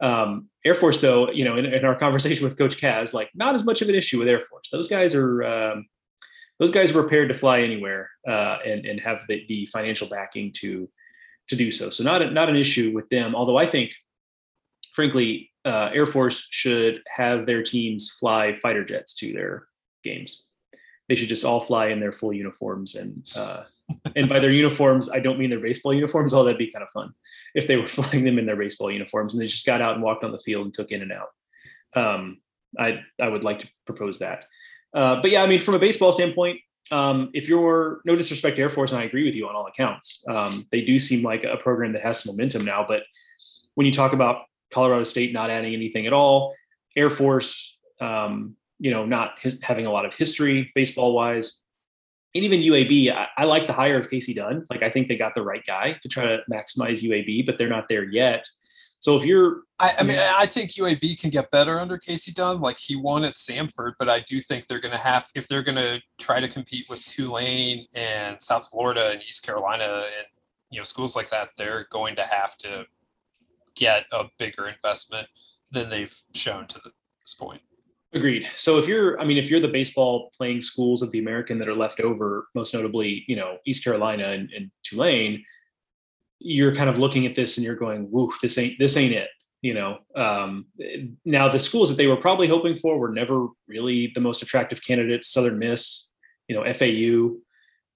Speaker 2: Um, Air Force, though, you know, in, in, our conversation with Coach Kaz, like not as much of an issue with Air Force. Those guys are um, those guys are prepared to fly anywhere uh, and and have the, the financial backing to to do so. So not a, not an issue with them. Although I think, frankly, uh, Air Force should have their teams fly fighter jets to their games. They should just all fly in their full uniforms and uh, and by their uniforms, I don't mean their baseball uniforms. Oh, that'd be kind of fun if they were flying them in their baseball uniforms and they just got out and walked on the field and took in and out. Um, I I would like to propose that. Uh, but yeah, I mean, from a baseball standpoint, um, if you're no disrespect to Air Force, and I agree with you on all accounts, um, they do seem like a program that has some momentum now. But when you talk about Colorado State not adding anything at all, Air Force, um, you know, not his, having a lot of history baseball wise, and even UAB, I, I, like the hire of Casey Dunn. Like I think they got the right guy to try to maximize UAB, but they're not there yet. So if you're,
Speaker 1: I, I mean, I think UAB can get better under Casey Dunn. Like he won at Samford, but I do think they're going to have if they're going to try to compete with Tulane and South Florida and East Carolina and you know schools like that, they're going to have to get a bigger investment than they've shown to this point.
Speaker 2: Agreed. So if you're, I mean, if you're the baseball playing schools of the American that are left over, most notably, you know, East Carolina and, and Tulane, you're kind of looking at this and you're going, "Woo, this ain't this ain't it." You know. Um, now the schools that they were probably hoping for were never really the most attractive candidates. Southern Miss, you know, FAU.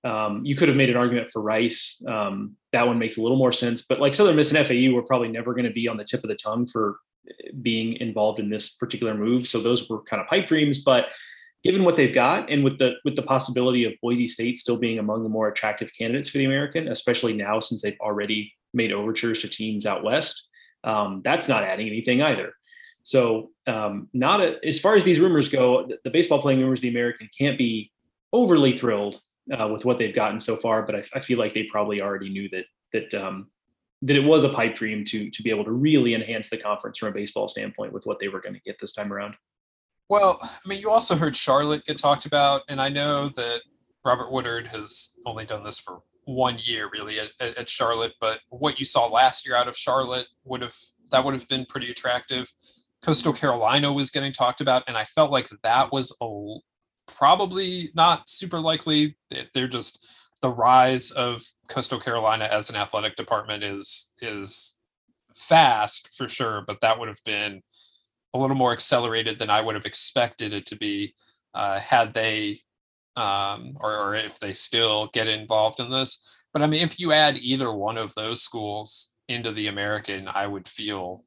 Speaker 2: Um, you could have made an argument for Rice. Um, that one makes a little more sense. But like Southern Miss and FAU were probably never going to be on the tip of the tongue for being involved in this particular move. So those were kind of pipe dreams, but given what they've got and with the with the possibility of Boise State still being among the more attractive candidates for the American, especially now since they've already made overtures to teams out west, um, that's not adding anything either. So um, not a, as far as these rumors go, the, the, baseball playing rumors, the American can't be overly thrilled uh, with what they've gotten so far, but I, I, feel like they probably already knew that that um, that it was a pipe dream to to be able to really enhance the conference from a baseball standpoint with what they were going to get this time around.
Speaker 1: Well, I mean, you also heard Charlotte get talked about, and I know that Robert Woodard has only done this for one year, really, at, at Charlotte. But what you saw last year out of Charlotte would have that would have been pretty attractive. Coastal Carolina was getting talked about, and I felt like that was a probably not super likely. They're just the rise of Coastal Carolina as an athletic department is is fast for sure, but that would have been a little more accelerated than I would have expected it to be uh, had they um, or, or if they still get involved in this. But I mean, if you add either one of those schools into the American, I would feel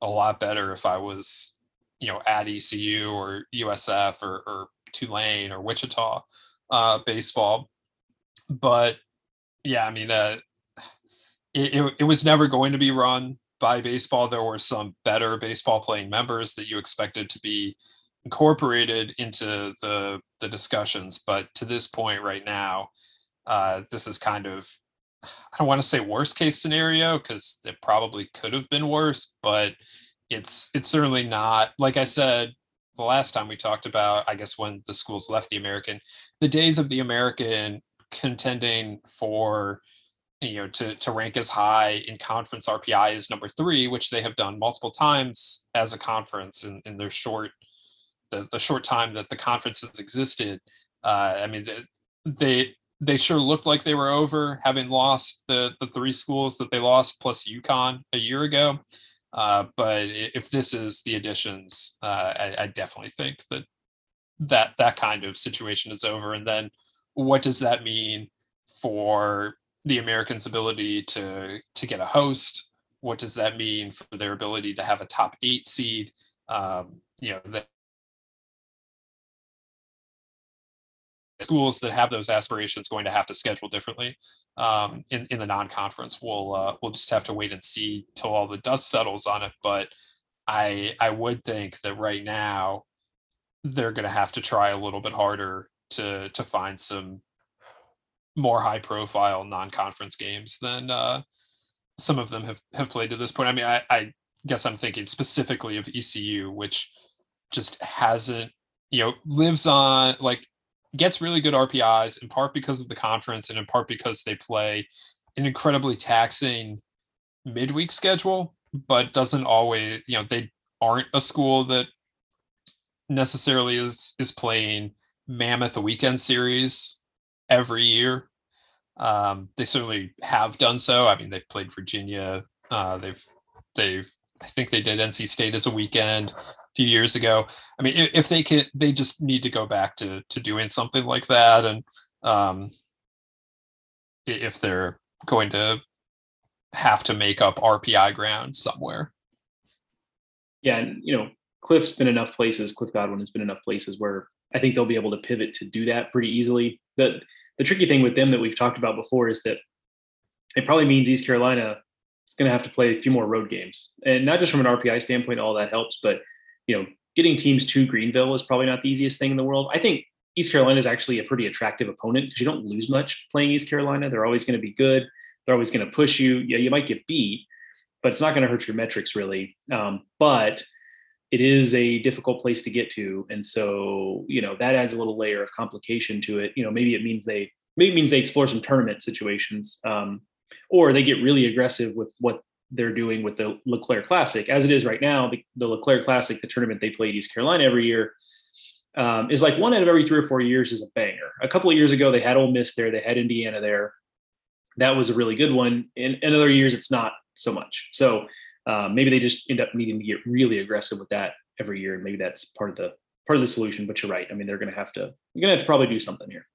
Speaker 1: a lot better if I was you know at ECU or USF or, or Tulane or Wichita uh, baseball. But yeah, I mean, uh, it, it, it was never going to be run by baseball. There were some better baseball playing members that you expected to be incorporated into the the discussions, but to this point right now, uh, this is kind of I don't want to say worst case scenario because it probably could have been worse, but it's it's certainly not like I said the last time we talked about, I guess when the schools left the American, the days of the American contending for you know to to rank as high in conference RPI as number three, which they have done multiple times as a conference in, in their short the, the short time that the conference has existed. Uh, I mean, they they sure looked like they were over, having lost the the three schools that they lost plus UConn a year ago. Uh, but if this is the additions, uh, I, I, definitely think that that that kind of situation is over. And then, what does that mean for the Americans' ability to to get a host? What does that mean for their ability to have a top eight seed? Um, you know, the schools that have those aspirations going to have to schedule differently um, in in the non-conference. We'll uh, we'll just have to wait and see till all the dust settles on it. But I I would think that right now they're going to have to try a little bit harder to to find some more high profile non-conference games than uh, some of them have have played to this point. I mean, I, I guess I'm thinking specifically of ECU, which just hasn't you know lives on like gets really good RPIs in part because of the conference and in part because they play an incredibly taxing midweek schedule, but doesn't always, you know, they aren't a school that necessarily is is playing mammoth weekend series every year. Um, they certainly have done so. I mean, they've played Virginia. Uh, they've they've I think they did NC State as a weekend a few years ago. I mean, if they can, they just need to go back to to doing something like that, and um, if they're going to have to make up RPI ground somewhere.
Speaker 2: Yeah, and you know, Cliff's been enough places. Cliff Godwin has been enough places where I think they'll be able to pivot to do that pretty easily. The the tricky thing with them that we've talked about before is that it probably means East Carolina is going to have to play a few more road games, and not just from an RPI standpoint, all that helps, but you know, getting teams to Greenville is probably not the easiest thing in the world. I think East Carolina is actually a pretty attractive opponent because you don't lose much playing East Carolina. They're always going to be good. They're always going to push you. Yeah, you might get beat, but it's not going to hurt your metrics really. Um, but it is a difficult place to get to, and so you know that adds a little layer of complication to it. You know, maybe it means they maybe it means they explore some tournament situations, um, or they get really aggressive with what they're doing with the LeClair Classic. As it is right now, the, the LeClair Classic, the tournament they play at East Carolina every year, um, is like one out of every three or four years is a banger. A couple of years ago, they had Ole Miss there, they had Indiana there. That was a really good one. In, in other years, it's not so much. So uh, maybe they just end up needing to get really aggressive with that every year. Maybe that's part of the part of the solution. But you're right. I mean, they're going to have to. You're going to have to probably do something here.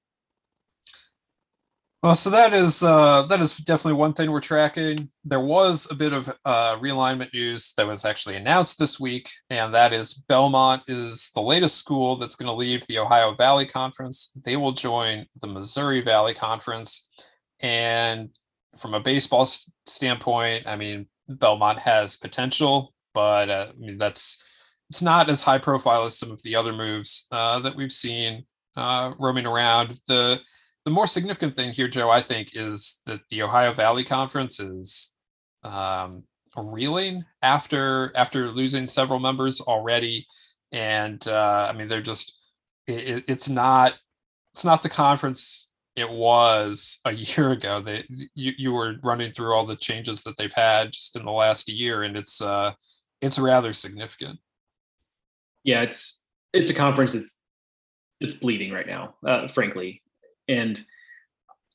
Speaker 1: Well, so that is uh, that is definitely one thing we're tracking. There was a bit of uh, realignment news that was actually announced this week, and that is Belmont is the latest school that's going to leave the Ohio Valley Conference. They will join the Missouri Valley Conference, and from a baseball standpoint, I mean Belmont has potential, but uh, I mean that's it's not as high profile as some of the other moves uh, that we've seen uh, roaming around. The the more significant thing here, Joe, I think, is that the Ohio Valley Conference is um, reeling after after losing several members already, and uh, I mean they're just it, it's not it's not the conference it was a year ago. that you you were running through all the changes that they've had just in the last year, and it's uh it's rather significant.
Speaker 2: Yeah, it's it's a conference it's it's bleeding right now, uh, frankly. And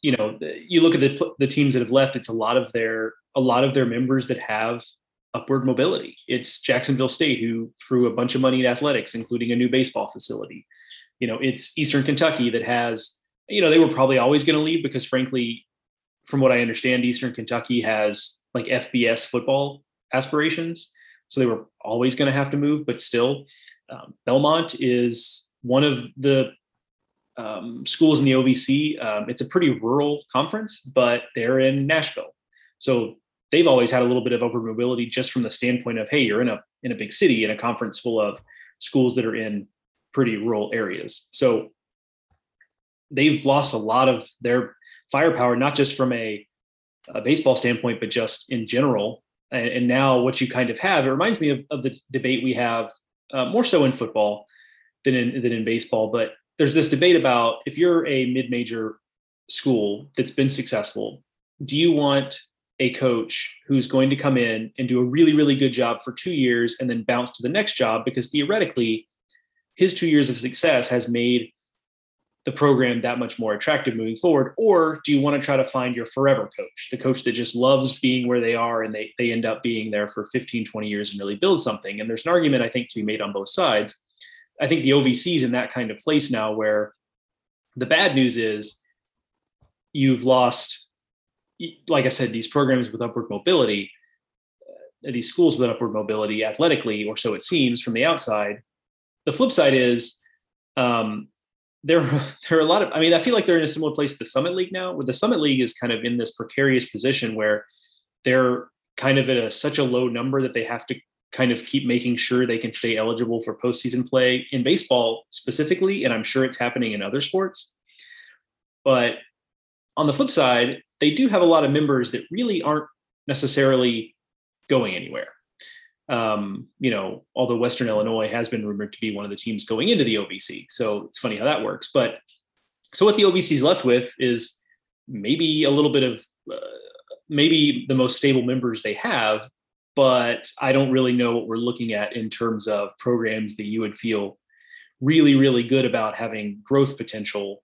Speaker 2: you know, you look at the the teams that have left. It's a lot of their a lot of their members that have upward mobility. It's Jacksonville State who threw a bunch of money at athletics, including a new baseball facility. You know, it's Eastern Kentucky that has. You know, they were probably always going to leave because, frankly, from what I understand, Eastern Kentucky has like FBS football aspirations. so they were always going to have to move. But still, um, Belmont is one of the um, schools in the OVC. Um, it's a pretty rural conference, but they're in Nashville, so they've always had a little bit of upward mobility just from the standpoint of hey, you're in a in a big city in a conference full of schools that are in pretty rural areas. So they've lost a lot of their firepower, not just from a, a baseball standpoint, but just in general. And, and, now what you kind of have, it reminds me of, of the debate we have uh, more so in football than in, than in baseball. But there's this debate about if you're a mid-major school that's been successful, do you want a coach who's going to come in and do a really, really good job for two years and then bounce to the next job because theoretically his two years of success has made the program that much more attractive moving forward? Or do you want to try to find your forever coach, the coach that just loves being where they are and they, they end up being there for 15, 20 years and really build something? And there's an argument, I think, to be made on both sides. I think the OVC is in that kind of place now where the bad news is you've lost, like I said, these programs with upward mobility, uh, these schools with upward mobility athletically, or so it seems from the outside. The flip side is um, there, there are a lot of, I mean, I feel like they're in a similar place to the Summit League now, where the Summit League is kind of in this precarious position where they're kind of at a, such a low number that they have to kind of keep making sure they can stay eligible for postseason play in baseball specifically. And I'm sure it's happening in other sports. But on the flip side, they do have a lot of members that really aren't necessarily going anywhere um, you know, although Western Illinois has been rumored to be one of the teams going into the OVC. So it's funny how that works. But so what the OVC is left with is maybe a little bit of uh, maybe the most stable members they have, but I don't really know what we're looking at in terms of programs that you would feel really, really good about having growth potential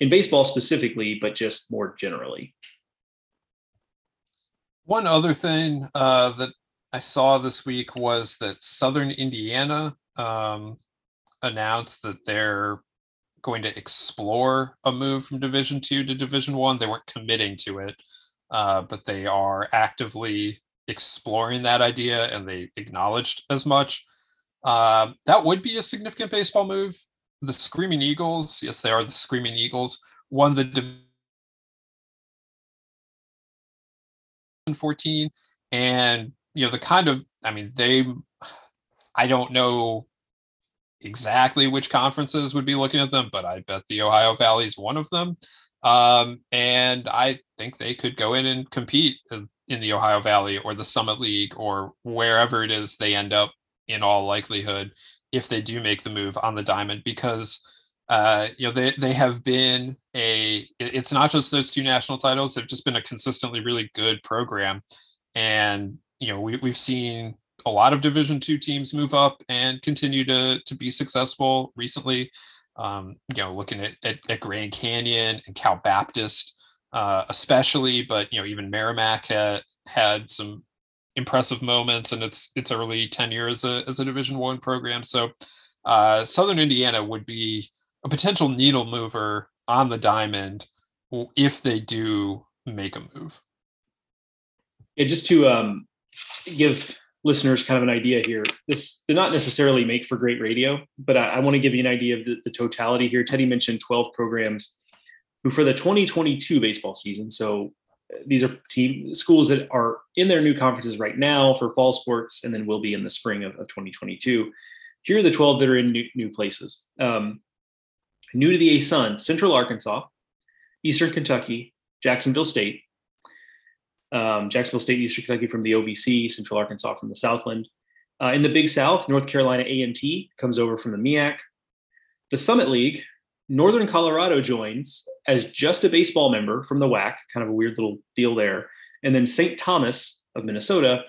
Speaker 2: in baseball specifically, but just more generally.
Speaker 1: One other thing uh, that I saw this week was that Southern Indiana um, announced that they're going to explore a move from Division Two to Division One. They weren't committing to it, uh, but they are actively exploring that idea, and they acknowledged as much. Uh, that would be a significant baseball move. The Screaming Eagles, yes, they are the Screaming Eagles, won the Division 14 and you know the kind of i mean they i don't know exactly which conferences would be looking at them but i bet the ohio valley is one of them. Um, and i think they could go in and compete in the ohio valley or the summit league or wherever it is they end up in all likelihood if they do make the move on the diamond because uh, you know they, they have been a it's not just those two national titles they've just been a consistently really good program. And you know we, we've seen a lot of division two teams move up and continue to to be successful recently. Um, you know looking at, at, at grand canyon and cal baptist uh, especially but you know even merrimack had had some impressive moments in its its early tenure as a as a division one program. So uh, southern indiana would be a potential needle mover on the diamond if they do make a move.
Speaker 2: Yeah just to um give listeners kind of an idea here. This did not necessarily make for great radio, but I, I want to give you an idea of the, the, totality here. Teddy mentioned 12 programs who, for the 2022 baseball season, so uh, these are team schools that are in their new conferences right now for fall sports, and then will be in the spring of, of 2022. Here are the 12 that are in new, new places. Um, new to the ASUN, Central Arkansas, Eastern Kentucky, Jacksonville State, um, Jacksonville State, Eastern Kentucky from the OVC, Central Arkansas from the Southland. Uh, in the Big South, North Carolina A&T comes over from the MEAC. The Summit League, Northern Colorado joins as just a baseball member from the WAC, kind of a weird little deal there. And then St. Thomas of Minnesota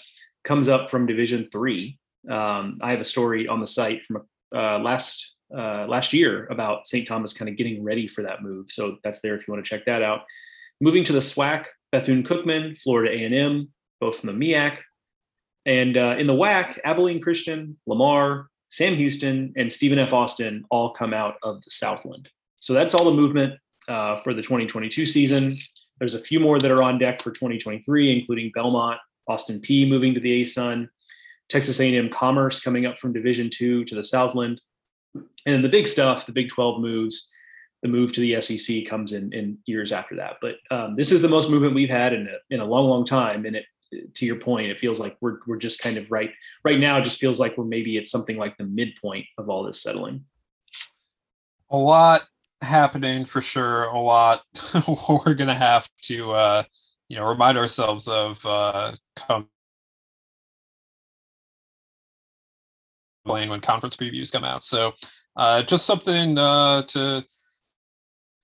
Speaker 2: comes up from Division Three. Um, I have a story on the site from uh, last uh, last year about St. Thomas kind of getting ready for that move. So that's there if you want to check that out. Moving to the SWAC, Bethune Cookman, Florida A&M, both from the MEAC. And uh, in the WAC, Abilene Christian, Lamar, Sam Houston, and Stephen F. Austin all come out of the Southland. So that's all the movement uh, for the 2022 season. There's a few more that are on deck for 2023, including Belmont, Austin Peay moving to the ASUN, Texas A&M Commerce coming up from Division two to the Southland, and then the big stuff, the Big 12 moves, the move to the SEC comes in in years after that. But um, this is the most movement we've had in a, in a long, long time, and it to your point, it feels like we're we're just kind of right right now. It just feels like we're maybe at something like the midpoint of all this settling.
Speaker 1: A lot happening for sure. A lot we're gonna have to uh, you know remind ourselves of uh, come when conference previews come out. So uh, just something uh, to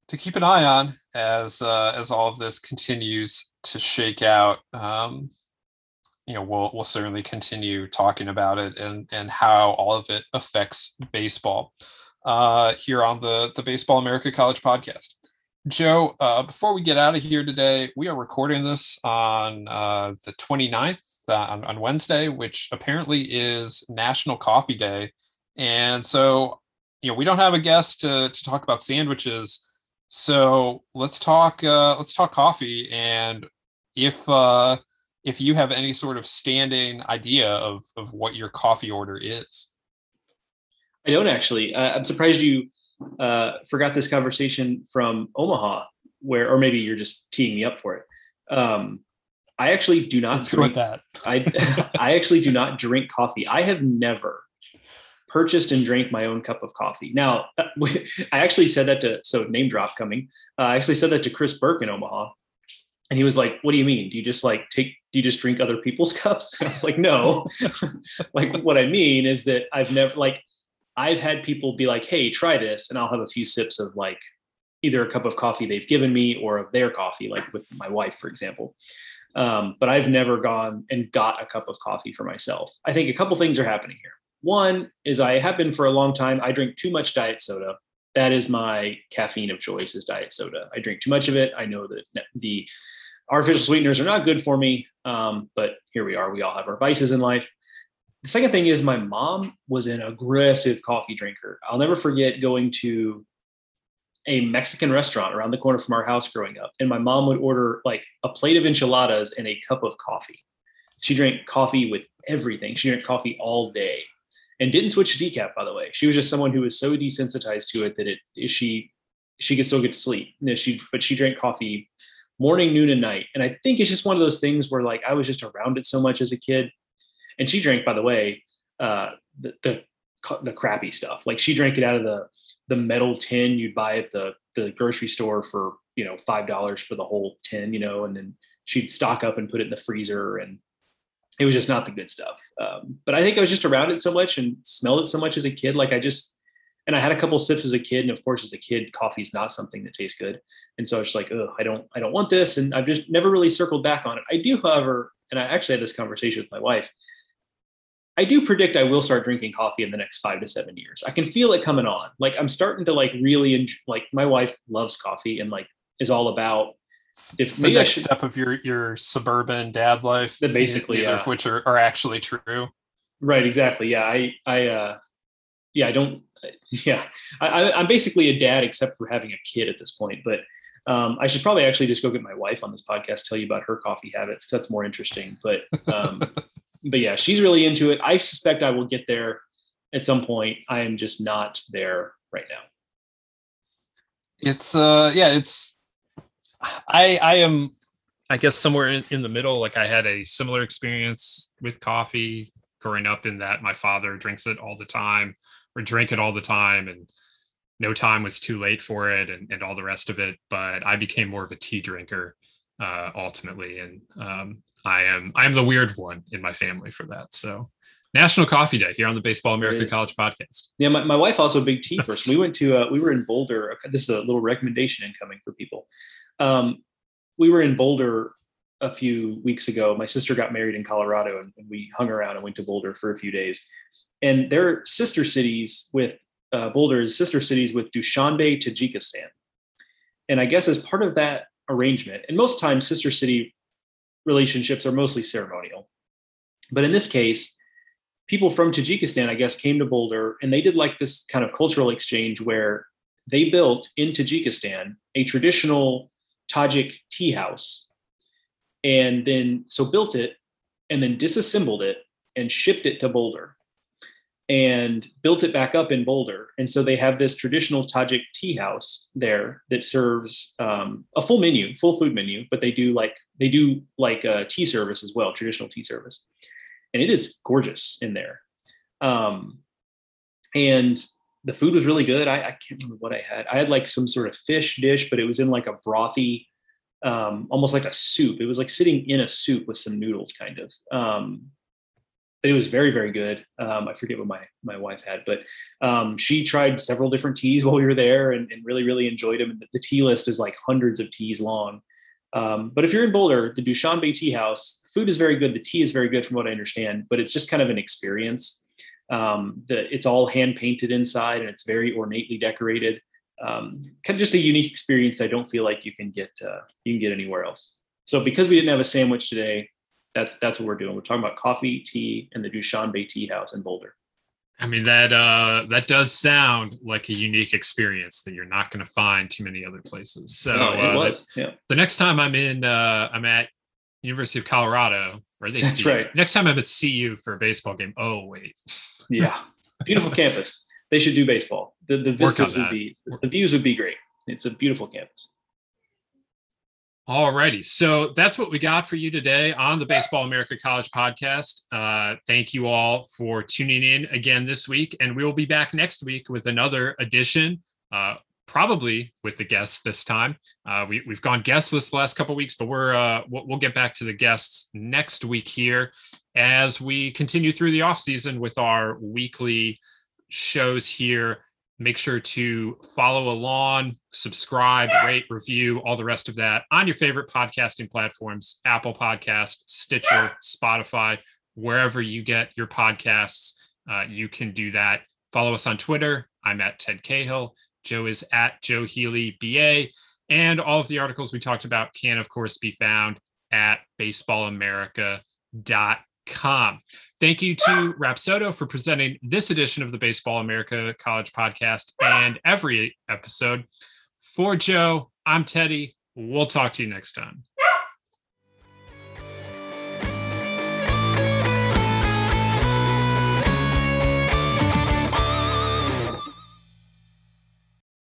Speaker 1: to keep an eye on as uh, as all of this continues to shake out. Um, you know, we'll we'll certainly continue talking about it and and how all of it affects baseball uh, here on the the Baseball America College podcast. Joe, uh, before we get out of here today, we are recording this on uh, the 29th uh, on, on Wednesday, which apparently is National Coffee Day. And so, you know, we don't have a guest to, to talk about sandwiches. So let's talk uh, let's talk coffee. And if uh, if you have any sort of standing idea of of what your coffee order is.
Speaker 2: I don't actually. Uh, I'm surprised you uh, forgot this conversation from Omaha, where, or maybe you're just teeing me up for it. Um, I actually do not.
Speaker 1: Let's drink, go with that.
Speaker 2: I I actually do not drink coffee. I have never purchased and drank my own cup of coffee. Now, I actually said that to so name drop coming. Uh, I actually said that to Chris Burke in Omaha, and he was like, "What do you mean? Do you just like take? Do you just drink other people's cups?" I was like, "No. like what I mean is that I've never like I've had people be like, "Hey, try this," and I'll have a few sips of like either a cup of coffee they've given me or of their coffee, like with my wife, for example. Um, but I've never gone and got a cup of coffee for myself. I think a couple things are happening here. One is I have been for a long time. I drink too much diet soda. That is my caffeine of choice is diet soda. I drink too much of it. I know that the artificial sweeteners are not good for me, um, but here we are. We all have our vices in life. The second thing is my mom was an aggressive coffee drinker. I'll never forget going to a Mexican restaurant around the corner from our house growing up, and my mom would order like a plate of enchiladas and a cup of coffee. She drank coffee with everything. She drank coffee all day, and didn't switch to decaf. By the way, she was just someone who was so desensitized to it that it she she could still get to sleep. You know, she but she drank coffee morning, noon, and night. And I think it's just one of those things where like I was just around it so much as a kid. And she drank, by the way, uh, the, the the crappy stuff. Like she drank it out of the the metal tin you'd buy at the the grocery store for you know five dollars for the whole tin, you know, and then she'd stock up and put it in the freezer, and it was just not the good stuff. Um, but I think I was just around it so much and smelled it so much as a kid, like I just and I had a couple sips as a kid, and of course, as a kid, coffee is not something that tastes good, and so I it's like, oh, I don't, I don't want this, and I've just never really circled back on it. I do, however, and I actually had this conversation with my wife. I do predict I will start drinking coffee in the next five to seven years. I can feel it coming on. Like I'm starting to like really enjoy, like my wife loves coffee and like is all about
Speaker 1: if the next should, step of your your suburban dad life.
Speaker 2: That basically,
Speaker 1: yeah. of which are, are actually true.
Speaker 2: Right. Exactly. Yeah. I I uh yeah I don't yeah I I'm basically a dad except for having a kid at this point, but. Um, I should probably actually just go get my wife on this podcast, tell you about her coffee habits. That's more interesting. But um, but yeah, she's really into it. I suspect I will get there at some point. I am just not there right now.
Speaker 1: It's uh yeah, it's I I am I guess somewhere in, in the middle. Like I had a similar experience with coffee growing up in that my father drinks it all the time or drink it all the time and no time was too late for it and, and all the rest of it. But I became more of a tea drinker uh, ultimately. And um, I am I am the weird one in my family for that. So National Coffee Day here on the Baseball America College Podcast.
Speaker 2: Yeah, my, my wife also a big tea person. we went to uh, we were in Boulder. This is a little recommendation incoming for people. Um, we were in Boulder a few weeks ago. My sister got married in Colorado, and, and we hung around and went to Boulder for a few days. And they're sister cities with uh, is sister cities with Dushanbe, Tajikistan. And I guess as part of that arrangement, and most times sister city relationships are mostly ceremonial. But in this case, people from Tajikistan, I guess, came to Boulder and they did like this kind of cultural exchange where they built in Tajikistan a traditional Tajik tea house. And then, so built it and then disassembled it and shipped it to Boulder and built it back up in Boulder. And so they have this traditional Tajik tea house there that serves um, a full menu, full food menu, but they do like they do like a tea service as well, traditional tea service, and it is gorgeous in there. Um, and the food was really good. I, I, can't remember what I had. I had like some sort of fish dish, but it was in like a brothy, um, almost like a soup. It was like sitting in a soup with some noodles, kind of. Um, but it was very, very good. Um, I forget what my my wife had, but um, she tried several different teas while we were there, and, and really, really enjoyed them. The, the, tea list is like hundreds of teas long. Um, but if you're in Boulder, the Dushanbe Tea House, food is very good. The tea is very good, from what I understand. But it's just kind of an experience. Um, the, it's all hand painted inside and it's very ornately decorated. Um, kind of just a unique experience I don't feel like you can get uh, you can get anywhere else. So because we didn't have a sandwich today, that's that's what we're doing. We're talking about coffee, tea, and the Dushanbe Tea House in Boulder.
Speaker 1: I mean that uh, that does sound like a unique experience that you're not going to find too many other places. So
Speaker 2: no,
Speaker 1: uh,
Speaker 2: yeah.
Speaker 1: the next time I'm in, uh, I'm at University of Colorado, or they
Speaker 2: That's
Speaker 1: see
Speaker 2: right.
Speaker 1: Next time I'm at CU for a baseball game. Oh wait,
Speaker 2: Yeah, beautiful campus. They should do baseball. The the vistas would be the views would be great. It's a beautiful campus.
Speaker 1: Alrighty, so that's what we got for you today on the Baseball America College podcast. Uh, thank you all for tuning in again this week, and we will be back next week with another edition. Uh, probably with the guests this time. Uh, we, we've gone guestless the last couple weeks, but we're uh, we'll, we'll get back to the guests next week here as we continue through the off season with our weekly shows here. Make sure to follow along, subscribe, rate, review, all the rest of that on your favorite podcasting platforms Apple Podcast, Stitcher, Spotify, wherever you get your podcasts. Uh, you can do that. Follow us on Twitter. I'm at Ted Cahill. Joe is at Joe Healy BA. And all of the articles we talked about can, of course, be found at baseballamerica.com. Thank you to Rapsodo for presenting this edition of the Baseball America College Podcast and every episode. For Joe, I'm Teddy. We'll talk to you next time.